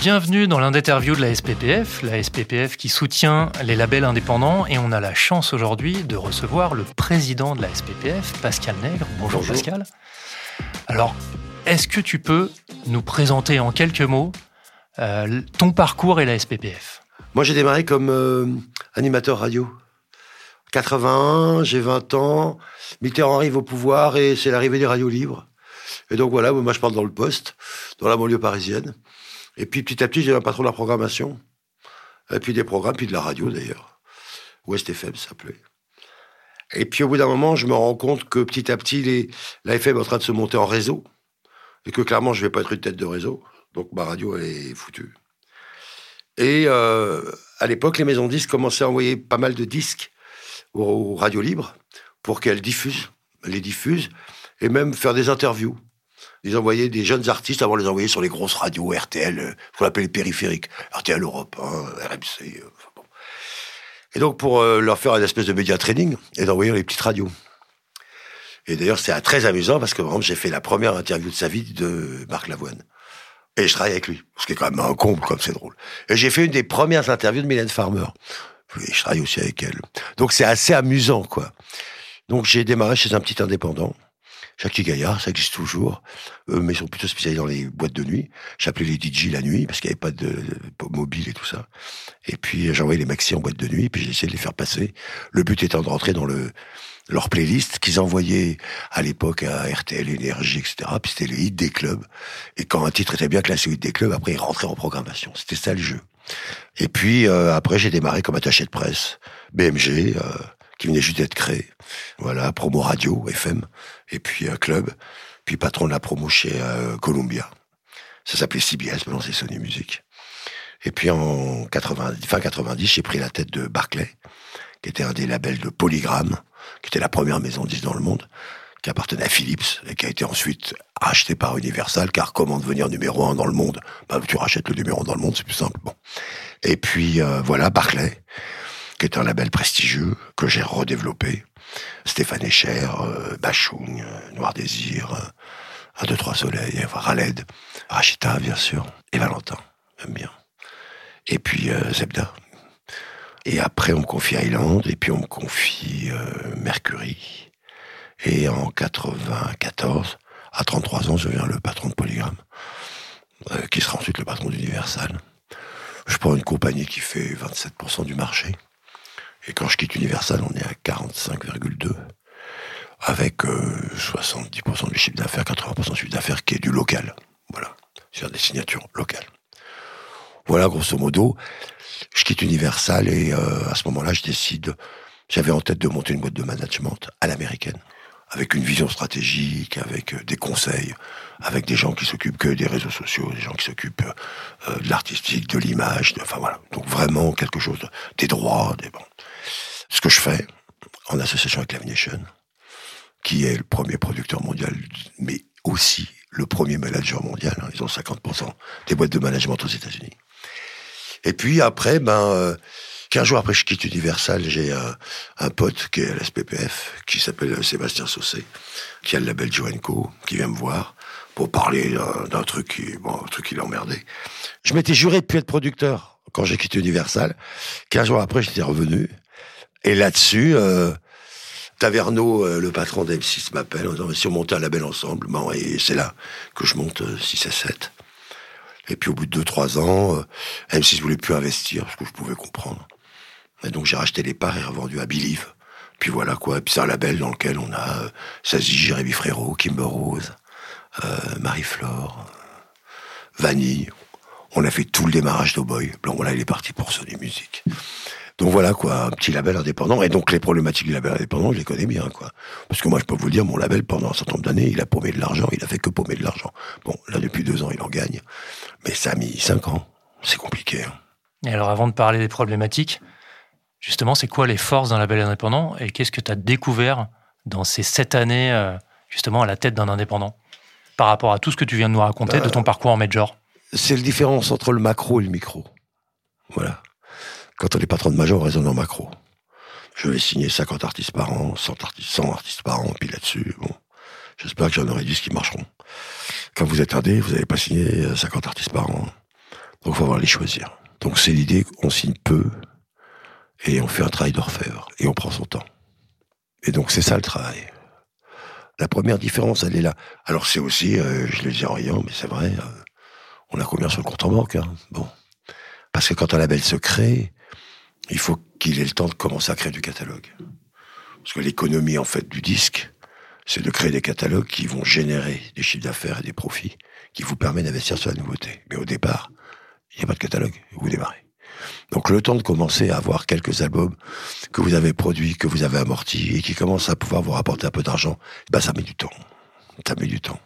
Bienvenue dans l'un d'interview de la SPPF, la SPPF qui soutient les labels indépendants et on a la chance aujourd'hui de recevoir le président de la SPPF, Pascal Nègre. Bonjour, Pascal. Alors, est-ce que tu peux nous présenter en quelques mots euh, ton parcours et la SPPF Moi j'ai démarré comme euh, animateur radio. 81, j'ai 20 ans, Mitterrand arrive au pouvoir et c'est l'arrivée des radios libres. Et donc voilà, moi je parle dans le poste, dans la banlieue parisienne. Et puis petit à petit, j'ai un patron de la programmation. Et puis des programmes, puis de la radio d'ailleurs. West FM s'appelait. Et puis au bout d'un moment, je me rends compte que petit à petit, les, la FM est en train de se monter en réseau. Et que clairement, je vais pas être une tête de réseau. Donc ma radio, elle est foutue. Et euh, à l'époque, les maisons disques commençaient à envoyer pas mal de disques aux, radios libres pour qu'elles diffusent, les diffusent, et même faire des interviews ils envoyaient des jeunes artistes avant de les envoyer sur les grosses radios, RTL, euh, faut l'appeler les périphériques, RTL Europe, RMC. Euh, bon. Et donc pour euh, leur faire une espèce de média training et d'envoyer les petites radios. Et d'ailleurs c'est très amusant parce que par j'ai fait la première interview de sa vie de Marc Lavoine. Et je travaille avec lui, ce qui est quand même un comble comme c'est drôle. Et j'ai fait une des premières interviews de Mylène Farmer. Et je travaille aussi avec elle. Donc c'est assez amusant quoi. Donc j'ai démarré chez un petit indépendant. Jackie Gaillard, ça existe toujours, euh, mais ils sont plutôt spécialisés dans les boîtes de nuit. J'appelais les DJ la nuit, parce qu'il n'y avait pas de, mobile et tout ça. Et puis j'envoyais les maxi en boîte de nuit, puis j'essayais de les faire passer. Le but étant de rentrer dans le leur playlist qu'ils envoyaient à l'époque à RTL Énergie, etc. Puis c'était les hits des clubs. Et quand un titre était bien classé hit des clubs, après il rentrait en programmation. C'était ça le jeu. Et puis euh, après j'ai démarré comme attaché de presse, BMG. Euh, qui venait juste d'être créé. Voilà, promo radio, FM, et puis un club, puis patron de la promo chez euh, Columbia. Ça s'appelait CBS, maintenant c'est Sony Music. Et puis en 80, fin 90, j'ai pris la tête de Barclay, qui était un des labels de Polygram, qui était la première maison de disques dans le monde, qui appartenait à Philips et qui a été ensuite racheté par Universal, car comment devenir numéro un dans le monde bah, Tu rachètes le numéro un dans le monde, c'est plus simple. Bon. Et puis euh, voilà, Barclay qui est un label prestigieux que j'ai redéveloppé. Stéphane Echer, euh, Bachung, euh, Noir Désir, euh, Un, deux, trois soleils, Raled, Rachita, bien sûr, et Valentin, j'aime bien. Et puis Zebda. Et après, on me confie Island, et puis on me confie Mercury. Et en 94, à 33 ans, je deviens le patron de Polygram, qui sera ensuite le patron d'Universal. Je prends une compagnie qui fait 27% du marché. Et quand je quitte Universal, on est à 45,2 avec 70% euh, du chiffre d'affaires, 80% du chiffre d'affaires qui est du local. Voilà, sur des signatures locales. Voilà, grosso modo, je quitte Universal et euh, à ce moment-là, je décide, j'avais en tête de monter une boîte de management à l'américaine, avec une vision stratégique, avec euh, des conseils, avec des gens qui s'occupent que des réseaux sociaux, des gens qui s'occupent de l'artistique, de l'image, enfin voilà. Donc vraiment quelque chose, des droits, des ce que je fais en association avec Lamination, qui est le premier producteur mondial, mais aussi le premier manager mondial. Hein. ils ont 50% des boîtes de management aux États-Unis. Et puis après, ben, euh, 15 jours après je quitte Universal, j'ai un, pote qui est à l'SPPF, qui s'appelle Sébastien Saucé, qui a le label Joenco, qui vient me voir pour parler d'un truc qui, bon, un truc qui l'emmerdait. Je m'étais juré de plus être producteur quand j'ai quitté Universal. 15 jours après, j'étais revenu. Et là-dessus, euh, Taverneau, euh, le patron d'M6, m'appelle en disant si on montait un label ensemble. Bon, et c'est là que je monte 6 euh, à 7. Et puis au bout de 2-3 ans, euh, M6 voulait plus investir, ce que je pouvais comprendre. Et donc j'ai racheté les parts et revendu à Believe. Puis voilà quoi. Et puis c'est un label dans lequel on a euh, Sazi, Jérémy Frérot, Kimber Rose, Marie-Flore, Vanille. On a fait tout le démarrage d'Oboy. Bon, voilà, il est parti pour Sony Music. Donc voilà quoi, un petit label indépendant. Et donc les problématiques du label indépendant, je les connais bien quoi. Parce que moi je peux vous dire, mon label pendant un certain nombre d'années, il a paumé de l'argent, il a fait que paumer de l'argent. Bon, là depuis deux ans, il en gagne, mais ça a mis cinq ans. C'est compliqué. Hein. Et alors avant de parler des problématiques, justement, c'est quoi les forces d'un label indépendant et qu'est-ce que tu as découvert dans ces sept années euh, justement à la tête d'un indépendant? Par rapport à tout ce que tu viens de nous raconter de ton bah, parcours en major C'est la différence entre le macro et le micro. Voilà. Quand on est patron de major, on raisonne en macro. Je vais signer 50 artistes par an, 100 artistes, 100 artistes par an, puis là-dessus, bon, j'espère que j'en aurai 10 qui marcheront. Quand vous êtes indé, vous n'allez pas signer 50 artistes par an. Donc, il faut avoir les choisir. Donc, c'est l'idée qu'on signe peu et on fait un travail d'orfèvre et on prend son temps. Et donc, c'est ça le travail. La première différence, elle est là. Alors, c'est aussi, euh, je le dis en riant, mais c'est vrai, euh, on a combien sur le compte en banque hein? Bon. Parce que quand un label se crée, il faut qu'il ait le temps de commencer à créer du catalogue. Parce que l'économie, en fait, du disque, c'est de créer des catalogues qui vont générer des chiffres d'affaires et des profits qui vous permettent d'investir sur la nouveauté. Mais au départ, il n'y a pas de catalogue, vous démarrez. Donc le temps de commencer à avoir quelques albums que vous avez produits, que vous avez amortis et qui commencent à pouvoir vous rapporter un peu d'argent, bah ça met du temps. Ça met du temps.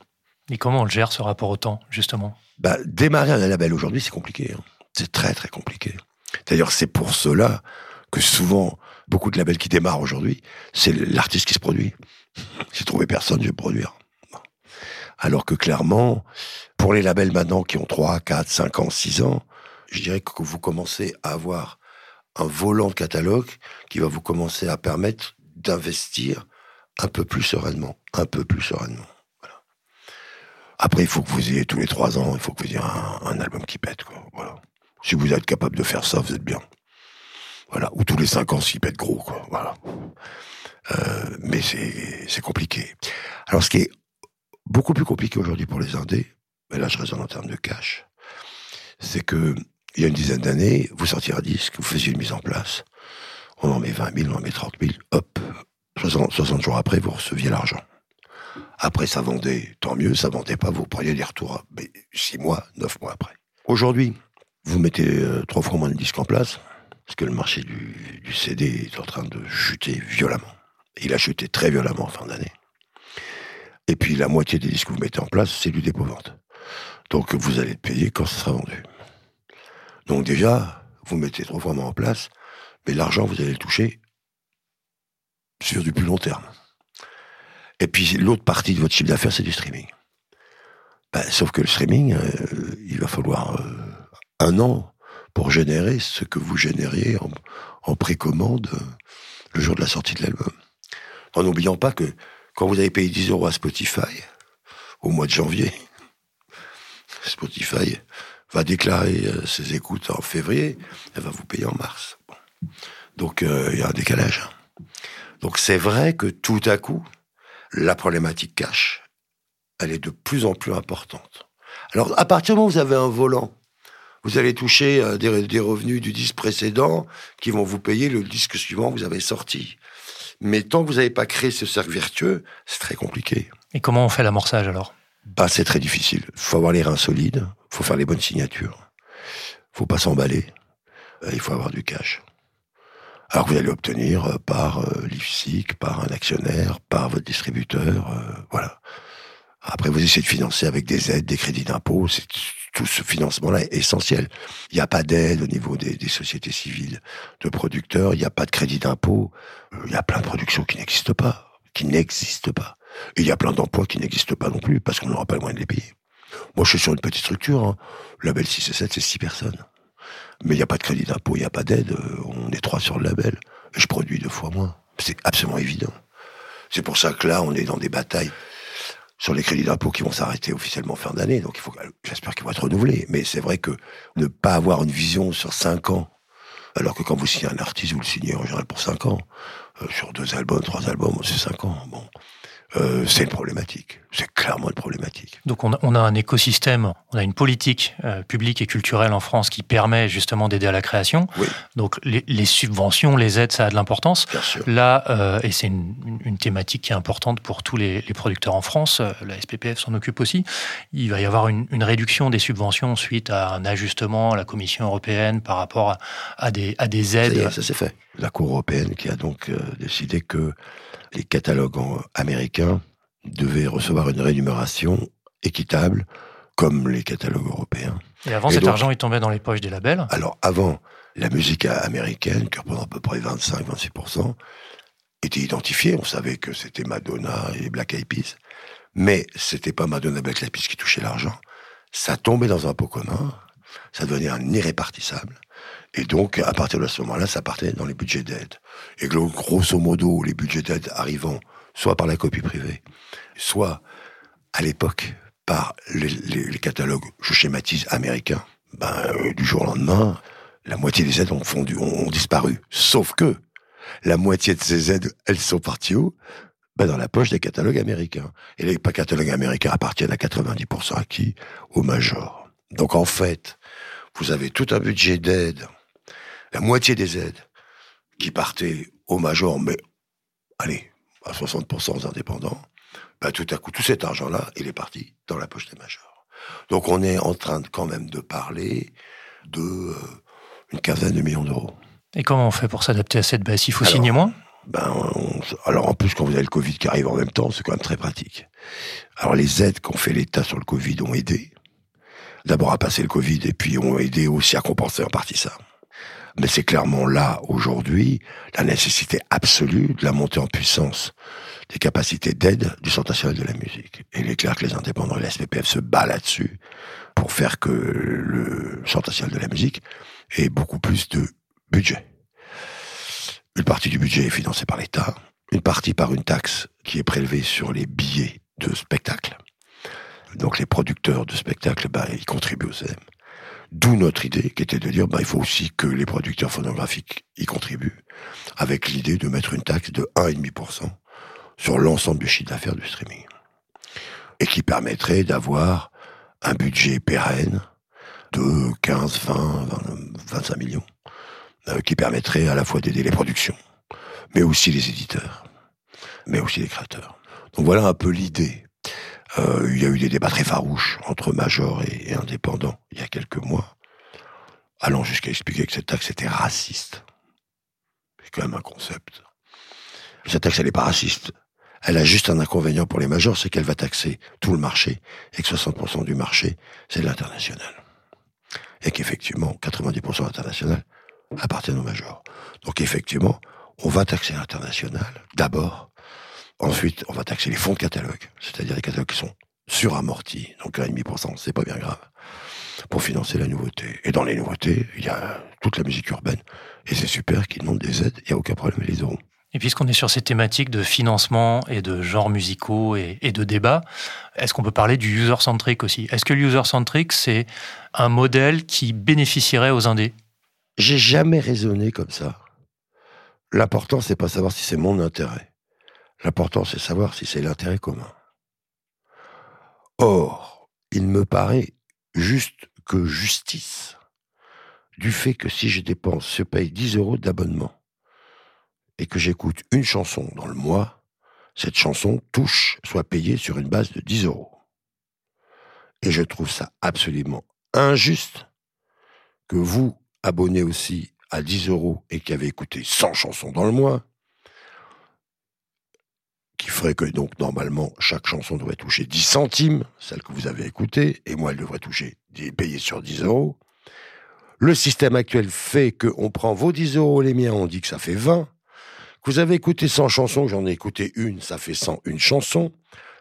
Et comment on le gère ce rapport au temps, justement? Bah, Démarrer un label aujourd'hui, c'est compliqué. Hein. C'est très très compliqué. D'ailleurs, c'est pour cela que souvent, beaucoup de labels qui démarrent aujourd'hui, c'est l'artiste qui se produit. J'ai trouvé personne, je vais produire. Alors que clairement, pour les labels maintenant qui ont 3, 4, 5 ans, 6 ans, je dirais que vous commencez à avoir un volant de catalogue qui va vous commencer à permettre d'investir un peu plus sereinement, un peu plus sereinement. Après, il faut que vous ayez tous les trois ans, il faut que vous ayez un, album qui pète. Si vous êtes capable de faire ça, vous êtes bien. Voilà. Ou tous les cinq ans, s'il pète gros. Quoi. Voilà. Euh, mais c'est compliqué. Alors, ce qui est beaucoup plus compliqué aujourd'hui pour les indés, mais là je raisonne en termes de cash, c'est que il y a une dizaine d'années, vous sortiez un disque, vous faisiez une mise en place, on en met 20 000, on en met 30 000, hop, 60, 60 jours après, vous receviez l'argent. Après, ça vendait, tant mieux, ça vendait pas, vous preniez des retours, mais 6 mois, 9 mois après. Aujourd'hui, vous mettez euh, trois fois moins de disques en place, parce que le marché du, CD est en train de chuter violemment. Il a chuté très violemment en fin d'année. Et puis la moitié des disques que vous mettez en place, c'est du dépôt-vente. Donc vous allez payer quand ça sera vendu. Donc déjà, vous mettez trois fois moins en place, mais l'argent, vous allez le toucher sur du plus long terme. Et puis l'autre partie de votre chiffre d'affaires, c'est du streaming. Ben, sauf que le streaming, euh, il va falloir euh, un an pour générer ce que vous génériez en, précommande euh, le jour de la sortie de l'album. En n'oubliant pas que quand vous avez payé 10 euros à Spotify, au mois de janvier, Spotify va déclarer euh, ses écoutes en février, elle va vous payer en mars. Donc euh, il y a un décalage. Donc c'est vrai que tout à coup, la problématique cash, elle est de plus en plus importante. Alors à partir du moment où vous avez un volant, vous allez toucher euh, des, revenus du disque précédent qui vont vous payer le disque suivant que vous avez sorti. Mais tant que vous n'avez pas créé ce cercle vertueux, c'est très compliqué. Et comment on fait l'amorçage alors? Bah, C'est très difficile. Il faut avoir les reins solides, il faut faire les bonnes signatures, il faut pas s'emballer, euh, il faut avoir du cash. Alors que vous allez obtenir euh, par euh, l'IFSIC, par un actionnaire, par votre distributeur, voilà. Après, vous essayez de financer avec des aides, des crédits d'impôt, c'est tout ce financement-là est essentiel. Il n'y a pas d'aide au niveau des, sociétés civiles de producteurs, il n'y a pas de crédit d'impôt, il y a plein de productions qui n'existent pas, qui n'existent pas. Et il y a plein d'emplois qui n'existent pas non plus, parce qu'on n'aura pas le moyen de les payer. Moi, je suis sur une petite structure, hein. label 6 et 7, c'est 6 personnes. Mais il n'y a pas de crédit d'impôt, il n'y a pas d'aide, euh, on est trois sur le label, je produis deux fois moins. C'est absolument évident. C'est pour ça que là, on est dans des batailles sur les crédits d'impôt qui vont s'arrêter officiellement fin d'année. Donc j'espère qu'ils vont être renouvelés. Mais c'est vrai que ne pas avoir une vision sur cinq ans, alors que quand vous signez un artiste, vous le signez en général pour cinq ans. Euh, sur deux albums, trois albums, c'est cinq ans. Bon, euh, c'est une problématique. C'est clairement une problématique. Donc on a, un écosystème, on a une politique euh, publique et culturelle en France qui permet justement d'aider à la création. Donc les, subventions, les aides, ça a de l'importance. Là, euh, et c'est une, thématique qui est importante pour tous les, producteurs en France, la SPPF s'en occupe aussi, il va y avoir une, réduction des subventions suite à un ajustement à la Commission européenne par rapport à, des, à des aides. Ça, s'est fait. La Cour européenne qui a donc décidé que les catalogues américains devaient recevoir une rémunération équitable comme les catalogues européens. Et avant, cet argent, il tombait dans les poches des labels? Alors, avant, la musique américaine, qui représente à peu près 25-26%, était identifiée. On savait que c'était Madonna et Black Eyed Peas. Mais c'était pas Madonna et Black Eyed Peas qui touchaient l'argent. Ça tombait dans un pot commun. Ça devenait un irrépartissable. Et donc, à partir de ce moment-là, ça partait dans les budgets d'aide. Et grosso modo, les budgets d'aide arrivant soit par la copie privée, soit à l'époque par les, catalogues, je schématise, américains, ben, du jour au lendemain, la moitié des aides ont fondu, ont, disparu. Sauf que la moitié de ces aides, elles sont parties où? Ben Dans la poche des catalogues américains. Et les catalogues américains appartiennent à 90% à qui Aux majors. Donc en fait, vous avez tout un budget d'aide, la moitié des aides qui partaient aux majors, mais allez, à 60% aux indépendants, ben tout à coup, tout cet argent-là, il est parti dans la poche des majors. Donc on est en train de, quand même de parler de euh, une quinzaine de millions d'euros. Et comment on fait pour s'adapter à cette baisse? Il faut signer moins? ben, alors en plus quand vous avez le Covid qui arrive en même temps, c'est quand même très pratique. Alors les aides qu'ont fait l'État sur le Covid ont aidé. D'abord à passer le Covid et puis ont aidé aussi à compenser en partie ça. Mais c'est clairement là, aujourd'hui, la nécessité absolue de la montée en puissance des capacités d'aide du Centre national de la musique. Et il est clair que les indépendants et la SPPF se battent là-dessus pour faire que le Centre national de la musique ait beaucoup plus de budget. Une partie du budget est financée par l'État, une partie par une taxe qui est prélevée sur les billets de spectacle. Donc les producteurs de spectacles, bah, ils contribuent au CEM. D'où notre idée, qui était de dire, bah, il faut aussi que les producteurs phonographiques y contribuent, avec l'idée de mettre une taxe de 1,5% sur l'ensemble du chiffre d'affaires du streaming. Et qui permettrait d'avoir un budget pérenne de 15, 20, 25 millions euh, qui permettrait à la fois d'aider les productions, mais aussi les éditeurs, mais aussi les créateurs. Donc voilà un peu l'idée. Euh, il y a eu des débats très farouches entre majors et, et indépendants il y a quelques mois, allant jusqu'à expliquer que cette taxe était raciste. C'est quand même un concept. Cette taxe, elle n'est pas raciste. Elle a juste un inconvénient pour les majors, c'est qu'elle va taxer tout le marché, et que 60% du marché, c'est l'international. Et qu'effectivement, 90% international, appartiennent aux majors. Donc effectivement, on va taxer l'international d'abord. Ensuite, on va taxer les fonds de catalogue, c'est-à-dire les catalogues qui sont suramortis, donc 1,5%, c'est pas bien grave, pour financer la nouveauté. Et dans les nouveautés, il y a toute la musique urbaine. Et c'est super qu'ils demandent des aides, il n'y a aucun problème, ils les auront. Et puisqu'on est sur ces thématiques de financement et de genres musicaux et, et de débats, est-ce qu'on peut parler du user-centric aussi? Est-ce que le user-centric, c'est un modèle qui bénéficierait aux indés? J'ai jamais raisonné comme ça. L'important, c'est pas savoir si c'est mon intérêt. L'important, c'est savoir si c'est l'intérêt commun. Or, il me paraît juste que justice du fait que si je dépense, je paye 10 euros d'abonnement et que j'écoute une chanson dans le mois, cette chanson touche, soit payée sur une base de 10 euros. Et je trouve ça absolument injuste que vous, abonné aussi à 10 euros et qui avait écouté 100 chansons dans le mois, ferait que donc normalement chaque chanson devrait toucher 10 centimes, celle que vous avez écoutée, et moi elle devrait toucher, payer sur 10 euros. Le système actuel fait qu'on prend vos 10 euros, les miens, on dit que ça fait 20. Que vous avez écouté 100 chansons, j'en ai écouté une, ça fait 100, une chanson.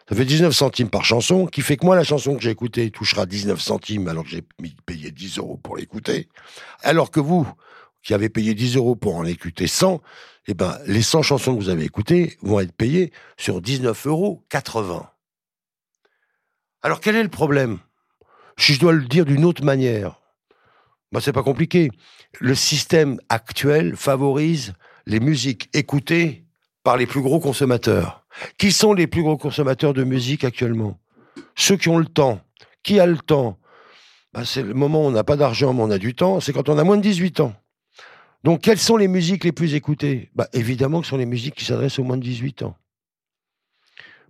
Ça fait 19 centimes par chanson, qui fait que moi, la chanson que j'ai écoutée touchera 19 centimes alors que j'ai payé 10 euros pour l'écouter. Alors que vous, qui avez payé 10 euros pour en écouter 100, eh ben, les 100 chansons que vous avez écoutées vont être payées sur 19,80 euros. Alors quel est le problème? Si je dois le dire d'une autre manière, ben, c'est pas compliqué. Le système actuel favorise les musiques écoutées par les plus gros consommateurs. Qui sont les plus gros consommateurs de musique actuellement? Ceux qui ont le temps. Qui a le temps? Bah, C'est le moment où on n'a pas d'argent, mais on a du temps. C'est quand on a moins de 18 ans. Donc, quelles sont les musiques les plus écoutées? Bah, Évidemment que ce sont les musiques qui s'adressent aux moins de 18 ans.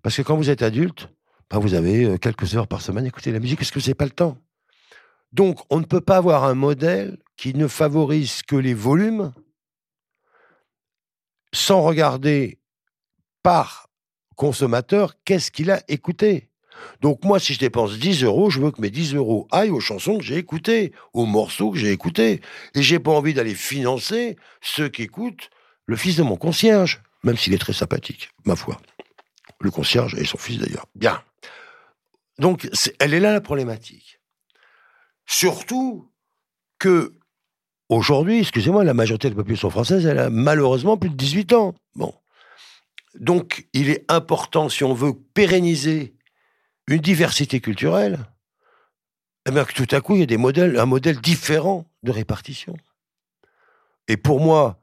Parce que quand vous êtes adulte, bah, vous avez euh, quelques heures par semaine à écouter la musique, parce que vous n'avez pas le temps. Donc, on ne peut pas avoir un modèle qui ne favorise que les volumes sans regarder par consommateur, qu'est-ce qu'il a écouté donc moi, si je dépense 10 euros, je veux que mes 10 euros aillent aux chansons que j'ai écoutées, aux morceaux que j'ai écoutés. Et j'ai pas envie d'aller financer ceux qui écoutent le fils de mon concierge, même s'il est très sympathique, ma foi. Le concierge et son fils d'ailleurs. Bien. Donc, elle est là la problématique. Surtout que, aujourd'hui, excusez-moi, la majorité de la population française, elle a malheureusement plus de 18 ans. Bon. Donc, il est important, si on veut pérenniser une diversité culturelle, eh bien, tout à coup, il y a des modèles, un modèle différent de répartition. Et pour moi,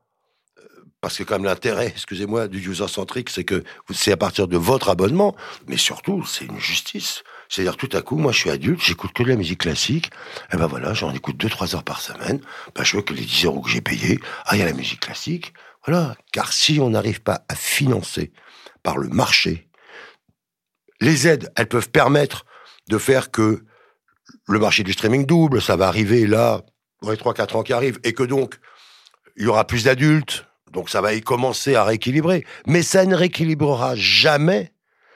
parce que comme l'intérêt, excusez-moi, du user-centric, c'est que c'est à partir de votre abonnement, mais surtout, c'est une justice. C'est-à-dire, tout à coup, moi, je suis adulte, j'écoute que de la musique classique, et ben voilà, j'en écoute 2-3 heures par semaine, ben, je veux que les 10 euros que j'ai payés, ah, il y a la musique classique, voilà. Car si on n'arrive pas à financer par le marché, les aides, elles peuvent permettre de faire que le marché du streaming double, ça va arriver là, dans les 3-4 ans qui arrivent, et que donc, il y aura plus d'adultes, donc ça va y commencer à rééquilibrer. Mais ça ne rééquilibrera jamais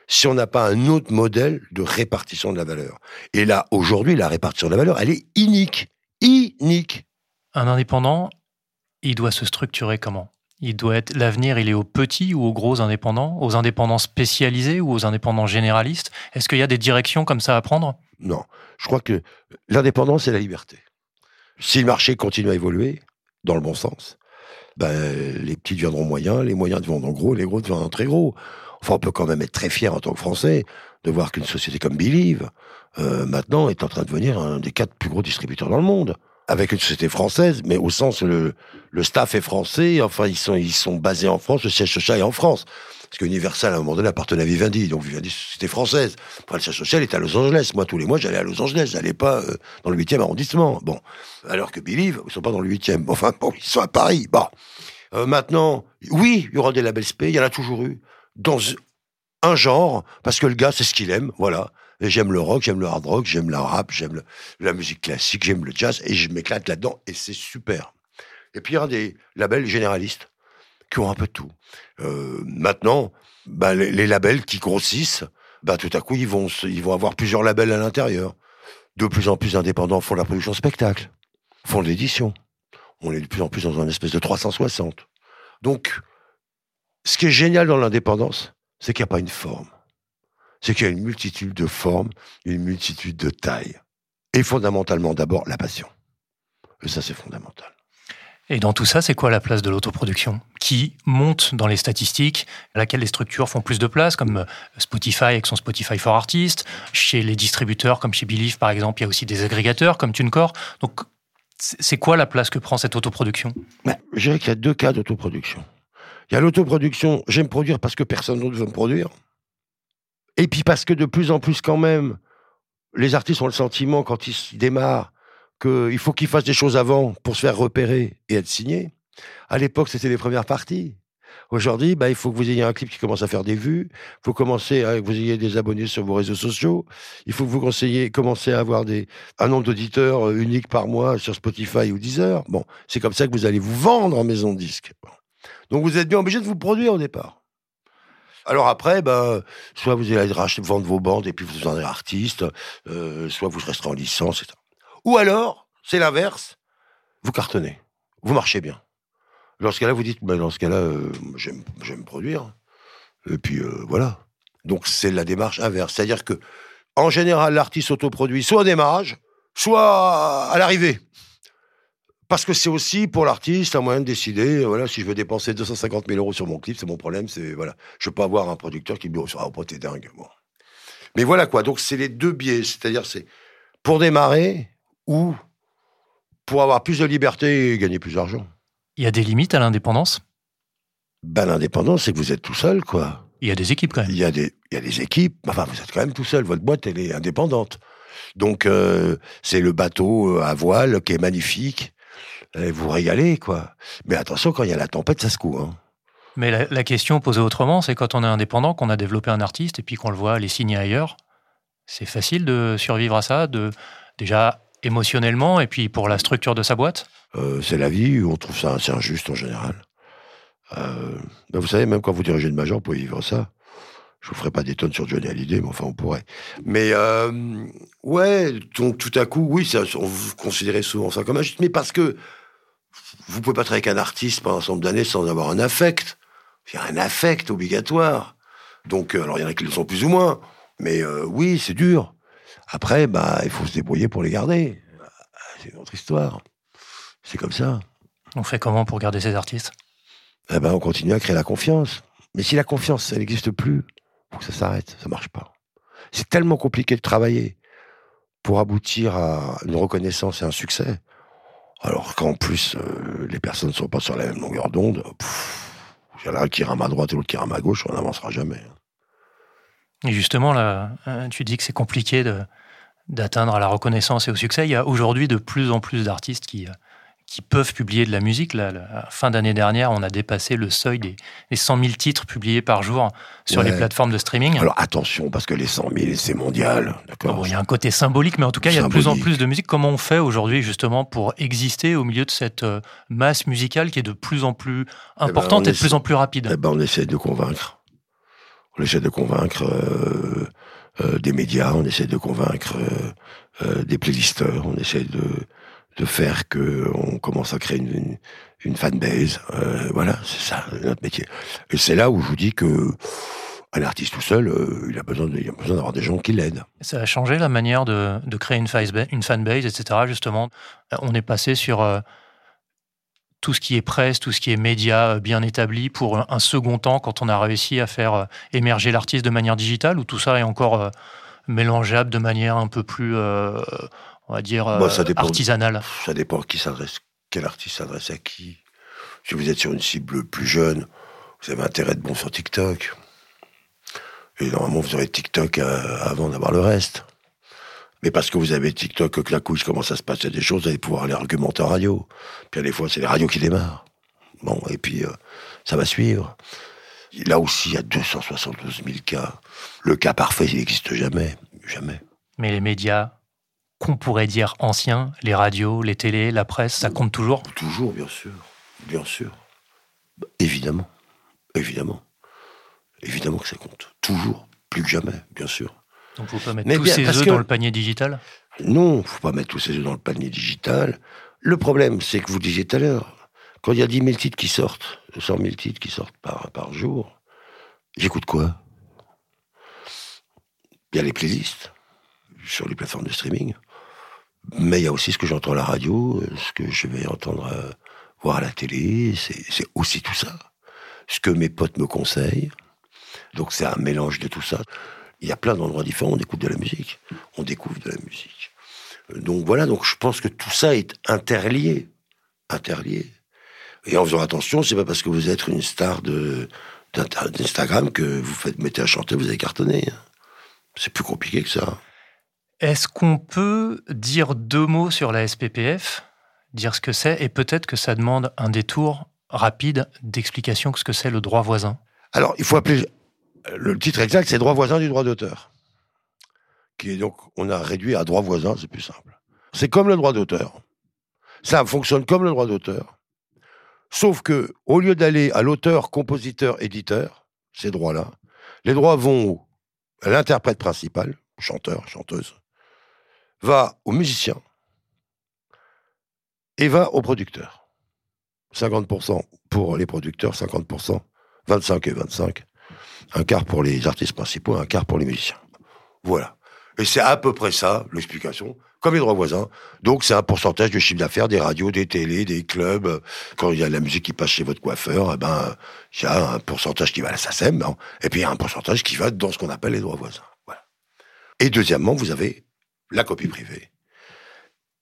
si on n'a pas un autre modèle de répartition de la valeur. Et là, aujourd'hui, la répartition de la valeur, elle est inique. Inique. Un indépendant, il doit se structurer comment? Il doit être l'avenir, il est aux petits ou aux gros indépendants, aux indépendants spécialisés ou aux indépendants généralistes? Est-ce qu'il y a des directions comme ça à prendre? Non, je crois que l'indépendance c'est la liberté. Si le marché continue à évoluer dans le bon sens, ben, les petits deviendront moyens, les moyens deviendront gros, les gros deviendront très gros. Enfin, on peut quand même être très fier en tant que Français de voir qu'une société comme Believe, euh, maintenant, est en train de devenir un des quatre plus gros distributeurs dans le monde avec une société française, mais au sens le, le staff est français, enfin ils sont ils sont basés en France, le siège social est en France. Parce que Universal, à un moment donné, appartenait à Vivendi, donc Vivendi, c'était française. Enfin, le siège social était à Los Angeles. Moi, tous les mois, j'allais à Los Angeles, j'allais pas euh, dans le 8e arrondissement. Bon. Alors que Believe, ils sont pas dans le 8e. Enfin, bon, ils sont à Paris. Bon. Euh, maintenant, oui, il y aura des labels SP, il y en a toujours eu. Dans un genre, parce que le gars, c'est ce qu'il aime, voilà. J'aime le rock, j'aime le hard rock, j'aime la rap, j'aime la musique classique, j'aime le jazz, et je m'éclate là-dedans, et c'est super. Et puis il y a des labels généralistes qui ont un peu de tout. Euh, maintenant, bah, les, labels qui grossissent, bah, tout à coup, ils vont, ils vont avoir plusieurs labels à l'intérieur. De plus en plus d'indépendants font la production spectacle, font de l'édition. On est de plus en plus dans un espèce de 360. Donc, ce qui est génial dans l'indépendance, c'est qu'il n'y a pas une forme c'est qu'il y a une multitude de formes, une multitude de tailles. Et fondamentalement, d'abord, la passion. Et ça, c'est fondamental. Et dans tout ça, c'est quoi la place de l'autoproduction? Qui monte dans les statistiques, à laquelle les structures font plus de place, comme euh, Spotify avec son Spotify for Artists. Chez les distributeurs, comme chez Believe par exemple, il y a aussi des agrégateurs comme TuneCore. Donc, c'est quoi la place que prend cette autoproduction? Ben, Je dirais qu'il y a deux cas d'autoproduction. Il y a l'autoproduction, j'aime produire parce que personne d'autre veut me produire. Et puis parce que de plus en plus quand même, les artistes ont le sentiment quand ils démarrent qu'il faut qu'ils fassent des choses avant pour se faire repérer et être signés. À l'époque, c'était les premières parties. Aujourd'hui, bah, il faut que vous ayez un clip qui commence à faire des vues. Il faut commencer à, que vous ayez des abonnés sur vos réseaux sociaux. Il faut que vous conseillez, commencez à avoir des, un nombre d'auditeurs euh, unique par mois sur Spotify ou Deezer. Bon, c'est comme ça que vous allez vous vendre en maison de disque. Donc vous êtes bien obligé de vous produire au départ. Alors après, ben, soit vous allez vendre vos bandes et puis vous en êtes artiste, euh, soit vous resterez en licence, etc. Ou alors, c'est l'inverse, vous cartonnez, vous marchez bien. Dans ce cas-là, vous dites, ben, dans ce cas-là, euh, j'aime produire. Et puis euh, voilà. Donc c'est la démarche inverse. C'est-à-dire que, en général, l'artiste autoproduit soit au démarrage, soit à l'arrivée. Parce que c'est aussi pour l'artiste un moyen de décider, euh, voilà, si je veux dépenser 250 000 euros sur mon clip, c'est mon problème, c'est, voilà. Je peux pas avoir un producteur qui me dit, oh, t'es dingue, bon. Mais voilà quoi, donc c'est les deux biais, c'est-à-dire c'est pour démarrer ou pour avoir plus de liberté et gagner plus d'argent. Il y a des limites à l'indépendance? Ben l'indépendance, c'est que vous êtes tout seul, quoi. Il y a des équipes quand même. Il y a des, il y a des équipes, enfin vous êtes quand même tout seul, votre boîte elle est indépendante. Donc euh, c'est le bateau euh, à voile qui est magnifique vous régalez, quoi. Mais attention, quand il y a la tempête, ça se coud. Hein. Mais la, question posée autrement, c'est quand on est indépendant, qu'on a développé un artiste et puis qu'on le voit aller signer ailleurs, c'est facile de survivre à ça, de déjà émotionnellement et puis pour la structure de sa boîte? Euh, C'est la vie, on trouve ça assez injuste en général. Euh, ben, vous savez, même quand vous dirigez une major, vous pouvez vivre ça. Je vous ferai pas des tonnes sur Johnny Hallyday, mais enfin, on pourrait. Mais euh, ouais, donc tout à coup, oui, ça, on vous considérez souvent ça comme injuste, mais parce que vous pouvez pas travailler avec un artiste pendant un certain nombre d'années sans avoir un affect. Il y a un affect obligatoire. Donc, euh, alors il y en a qui le sont plus ou moins, mais euh, oui, c'est dur. Après, bah, il faut se débrouiller pour les garder. C'est une autre histoire. C'est comme ça. On fait comment pour garder ces artistes? Eh ben, on continue à créer la confiance. Mais si la confiance, elle n'existe plus, faut que ça s'arrête. Ça marche pas. C'est tellement compliqué de travailler pour aboutir à une reconnaissance et un succès. Alors qu'en plus, euh, les personnes ne sont pas sur la même longueur d'onde, il y en a un qui rame à droite et l'autre qui rame à gauche, on n'avancera jamais. Et justement, euh, tu dis que c'est compliqué d'atteindre la reconnaissance et au succès. Il y a aujourd'hui de plus en plus d'artistes qui, euh, qui peuvent publier de la musique. la fin d'année dernière, on a dépassé le seuil des, 100 000 titres publiés par jour sur les plateformes de streaming. Alors attention, parce que les 100 000, c'est mondial. Il y a un côté symbolique, mais en tout cas, il y a de plus en plus de musique. Comment on fait aujourd'hui, justement, pour exister au milieu de cette euh, masse musicale qui est de plus en plus eh ben, importante et de plus en plus rapide? eh ben, On essaie de convaincre. On essaie de convaincre euh, euh, des médias, on essaie de convaincre des playlisteurs, on essaie de de faire que on commence à créer une, une, fanbase. Euh, voilà, c'est ça notre métier. Et c'est là où je vous dis que un artiste tout seul, euh, il a besoin, il a besoin d'avoir des gens qui l'aident. Ça a changé la manière de, créer une, une fanbase, etc. Justement, on est passé sur euh, tout ce qui est presse, tout ce qui est média bien établi pour un second temps quand on a réussi à faire émerger l'artiste de manière digitale ou tout ça est encore mélangeable de manière un peu plus on va dire, bah, ça euh, dépend, artisanale Ça dépend qui s'adresse, quel artiste s'adresse à qui. Si vous êtes sur une cible plus jeune, vous avez intérêt de bon sur TikTok. Et normalement, vous aurez TikTok euh, avant d'avoir le reste. Mais parce que vous avez TikTok, que la couche commence à se passer des choses, vous allez pouvoir aller argumenter en radio. Puis des fois, c'est les radios qui démarrent. Bon, et puis euh, ça va suivre. Là aussi, il y a 272 000 cas. Le cas parfait, il n'existe jamais. Jamais. Mais les médias qu'on pourrait dire anciens, les radios, les télés, la presse, ça compte toujours Toujours, bien sûr. Bien sûr. Évidemment. Évidemment. Évidemment que ça compte. Toujours. Plus que jamais, bien sûr. Donc, il ne faut pas mettre tous ses œufs dans le panier digital? Non, il ne faut pas mettre tous ses œufs dans le panier digital. Le problème, c'est que vous disiez tout à l'heure, quand il y a 10 000 titres qui sortent, 100 000 titres qui sortent par, par jour, j'écoute quoi? Il y a les playlists sur les plateformes de streaming. Mais il y a aussi ce que j'entends à la radio, ce que je vais entendre euh, voir à la télé, c'est aussi tout ça. Ce que mes potes me conseillent. Donc c'est un mélange de tout ça. Il y a plein d'endroits différents, on écoute de la musique, on découvre de la musique. Donc voilà, donc je pense que tout ça est interlié. Interlié. Et en faisant attention, c'est pas parce que vous êtes une star d'Instagram que vous faites mettez à chanter, vous allez cartonner. C'est plus compliqué que ça. Est-ce qu'on peut dire deux mots sur la SPPF, dire ce que c'est, et peut-être que ça demande un détour rapide d'explication de ce que c'est le droit voisin? Alors, il faut appeler. Le titre exact, c'est droit voisin du droit d'auteur. Qui est donc, on a réduit à droit voisin, c'est plus simple. C'est comme le droit d'auteur. Ça fonctionne comme le droit d'auteur. Sauf que, au lieu d'aller à l'auteur, compositeur, éditeur, ces droits-là, les droits vont à l'interprète principal, chanteur, chanteuse, va au musicien et va au producteur. 50% pour les producteurs, 50%, 25 et 25. Un quart pour les artistes principaux, un quart pour les musiciens. Voilà. Et c'est à peu près ça, l'explication, comme les droits voisins. Donc c'est un pourcentage du chiffre d'affaires des radios, des télés, des clubs. Quand il y a de la musique qui passe chez votre coiffeur, eh ben, il y a un pourcentage qui va à la SACEM, hein. et puis il y a un pourcentage qui va dans ce qu'on appelle les droits voisins. Voilà. Et deuxièmement, vous avez la copie privée,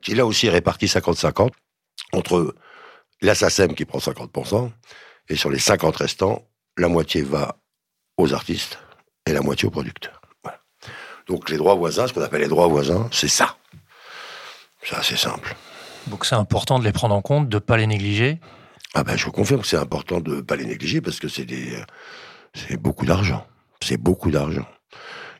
qui là aussi est répartie 50-50 entre la qui prend 50%, et sur les 50 restants, la moitié va aux artistes et la moitié aux producteurs. Donc les droits voisins, ce qu'on appelle les droits voisins, c'est ça. C'est assez simple. Donc c'est important de les prendre en compte, de ne pas les négliger Ah ben je vous confirme que c'est important de ne pas les négliger parce que c'est des, c'est beaucoup d'argent. C'est beaucoup d'argent.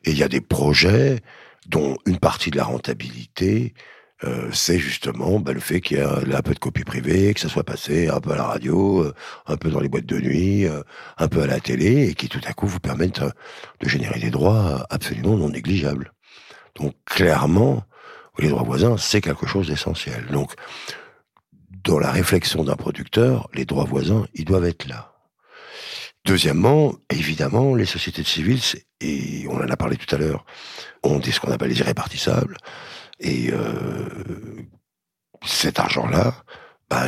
Et il y a des projets dont une partie de la rentabilité, euh, c'est justement bah, le fait qu'il y ait un, peu de copie privée, que ça soit passé un peu à la radio, euh, un peu dans les boîtes de nuit, euh, un peu à la télé, et qui tout à coup vous permettent de générer des droits absolument non négligeables. Donc clairement, les droits voisins, c'est quelque chose d'essentiel. Donc, dans la réflexion d'un producteur, les droits voisins, ils doivent être là. Deuxièmement, évidemment, les sociétés civiles, et on en a parlé tout à l'heure, ont ce qu'on appelle les irrépartissables. Et euh, cet argent-là, bah,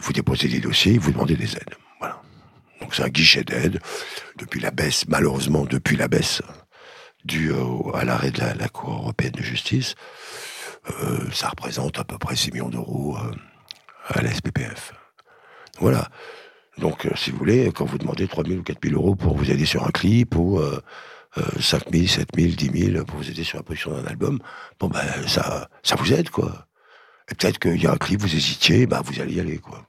vous déposez des dossiers, vous demandez des aides. Voilà. Donc c'est un guichet d'aide depuis la baisse, malheureusement depuis la baisse due à l'arrêt de la, Cour européenne de justice. ça représente à peu près 6 millions d'euros à la SPPF. Voilà. Donc, si vous voulez, quand vous demandez 3 000 ou 4 000 euros pour vous aider sur un clip ou 5 000, 7 000, 10 000 pour vous aider sur la production d'un album, bon ben ça, ça vous aide quoi. Et peut-être qu'il y a un clip, vous hésitiez, bah vous allez y aller quoi.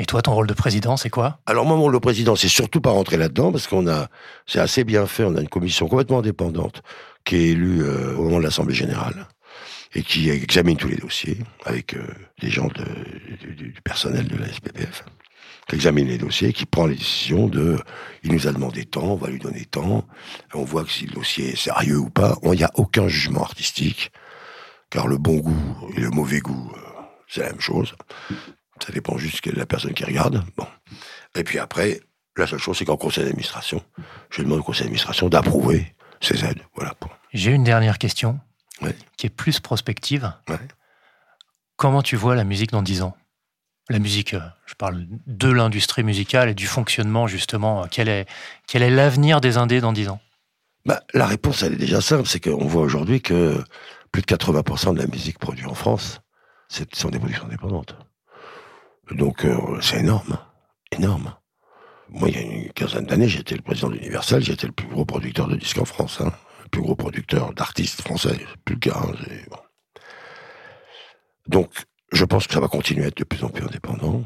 Et toi, ton rôle de président, c'est quoi? Alors moi, mon rôle de président, c'est surtout pas rentrer là-dedans parce qu'on a, c'est assez bien fait. On a une commission complètement indépendante qui est élue euh, au moment de l'Assemblée générale et qui examine tous les dossiers avec euh, des gens de, du, personnel de la SPPF qui examine les dossiers, qui prend les décisions de, il nous a demandé tant, on va lui donner tant, on voit que si le dossier est sérieux ou pas, il n'y a aucun jugement artistique, car le bon goût et le mauvais goût, euh, c'est la même chose. Ça dépend juste de la personne qui regarde. Bon. Et puis après, la seule chose, c'est qu'en conseil d'administration, je demande au conseil d'administration d'approuver ces aides. Voilà. J'ai une dernière question qui est plus prospective. Comment tu vois la musique dans 10 ans? La musique, euh, je parle de l'industrie musicale et du fonctionnement, justement. Quel est quel est l'avenir des indés dans 10 ans? Bah, La réponse, elle est déjà simple. C'est qu'on voit aujourd'hui que plus de 80% de la musique produite en France, sont des productions indépendantes. Donc euh, c'est énorme, énorme. Moi, il y a une quinzaine d'années, j'étais le président d'Universal, j'étais le plus gros producteur de disques en France, hein. le plus gros producteur d'artistes français, plus le cas. Donc, je pense que ça va continuer à être de plus en plus indépendant.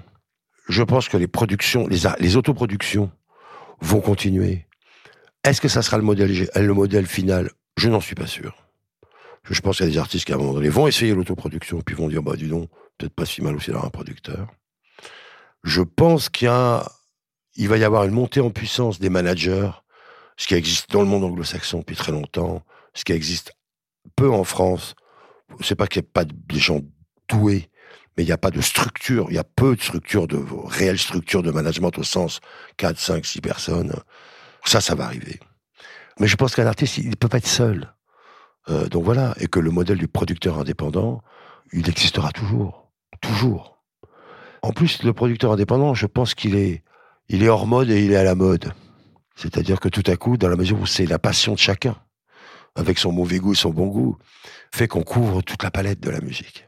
Je pense que les productions, les, les autoproductions vont continuer. Est-ce que ça sera le modèle, le modèle final? Je n'en suis pas sûr. Je pense qu'il y a des artistes qui, à un moment donné, vont essayer l'autoproduction, puis vont dire, bah, dis donc, peut-être pas si mal aussi d'avoir un producteur. Je pense qu'il il va y avoir une montée en puissance des managers, ce qui existe dans le monde anglo-saxon depuis très longtemps, ce qui existe peu en France. C'est pas qu'il n'y ait pas de gens doués, mais il n'y a pas de structure, il y a peu de structure, de réelle structure de management au sens 4, 5, 6 personnes. Ça, ça va arriver. Mais je pense qu'un artiste, il ne peut pas être seul. Euh, donc voilà, et que le modèle du producteur indépendant, il existera toujours. Toujours. En plus, le producteur indépendant, je pense qu'il est, il est hors mode et il est à la mode. C'est-à-dire que tout à coup, dans la mesure où c'est la passion de chacun, avec son mauvais goût et son bon goût, fait qu'on couvre toute la palette de la musique.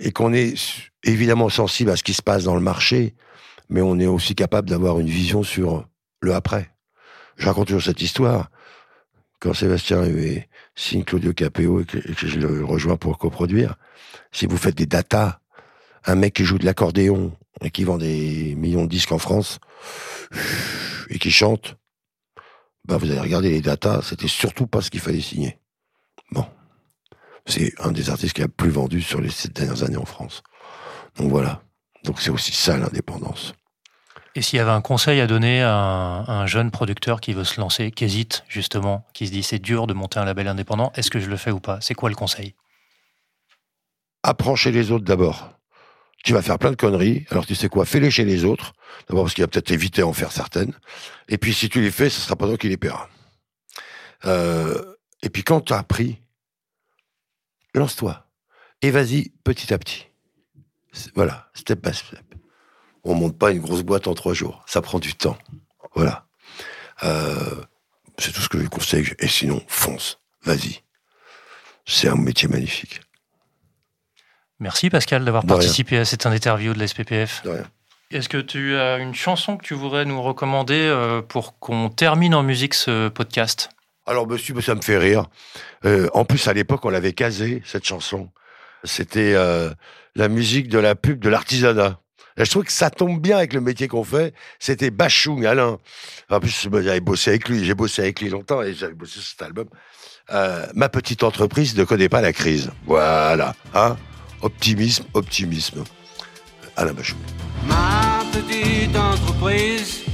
Et qu'on est évidemment sensible à ce qui se passe dans le marché, mais on est aussi capable d'avoir une vision sur le après. Je raconte toujours cette histoire. Quand Sébastien signe Claudio Capéo et que, et je le rejoins pour coproduire, si vous faites des datas un mec qui joue de l'accordéon et qui vend des millions de disques en France et qui chante, bah vous allez regarder les datas, c'était surtout pas ce qu'il fallait signer. Bon. C'est un des artistes qui a le plus vendu sur les sept dernières années en France. Donc voilà. Donc c'est aussi ça l'indépendance. Et s'il y avait un conseil à donner à un, jeune producteur qui veut se lancer, qui hésite justement, qui se dit c'est dur de monter un label indépendant, est-ce que je le fais ou pas? C'est quoi le conseil? Apprends chez les autres d'abord tu vas faire plein de conneries. Alors tu sais quoi, fais-les chez les autres. D'abord parce qu'il va peut-être éviter en faire certaines. Et puis si tu les fais, ce sera pas toi qui les paiera. Euh, et puis quand tu as appris, lance-toi. Et vas-y petit à petit. Voilà, step by step. On monte pas une grosse boîte en trois jours. Ça prend du temps. Voilà. Euh, c'est tout ce que je conseille. Et sinon, fonce. Vas-y. C'est un métier magnifique. Merci Pascal d'avoir participé à cette interview de la SPPF. De rien. Est-ce que tu as une chanson que tu voudrais nous recommander euh, pour qu'on termine en musique ce podcast? Alors, monsieur, ça me fait rire. Euh, en plus, à l'époque, on l'avait casé, cette chanson. C'était euh, la musique de la pub de l'artisanat. Je trouve que ça tombe bien avec le métier qu'on fait. C'était Bachung, Alain. En plus, j'avais bossé avec lui. J'ai bossé avec lui longtemps et j'avais bossé sur cet album. ma petite entreprise ne connaît pas la crise. Voilà. Hein Optimisme, optimisme. Alain Bachou. Ma petite entreprise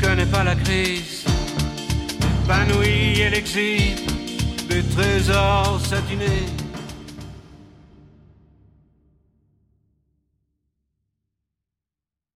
connaît pas la crise. Épanouie, elle exhibe des trésors satinés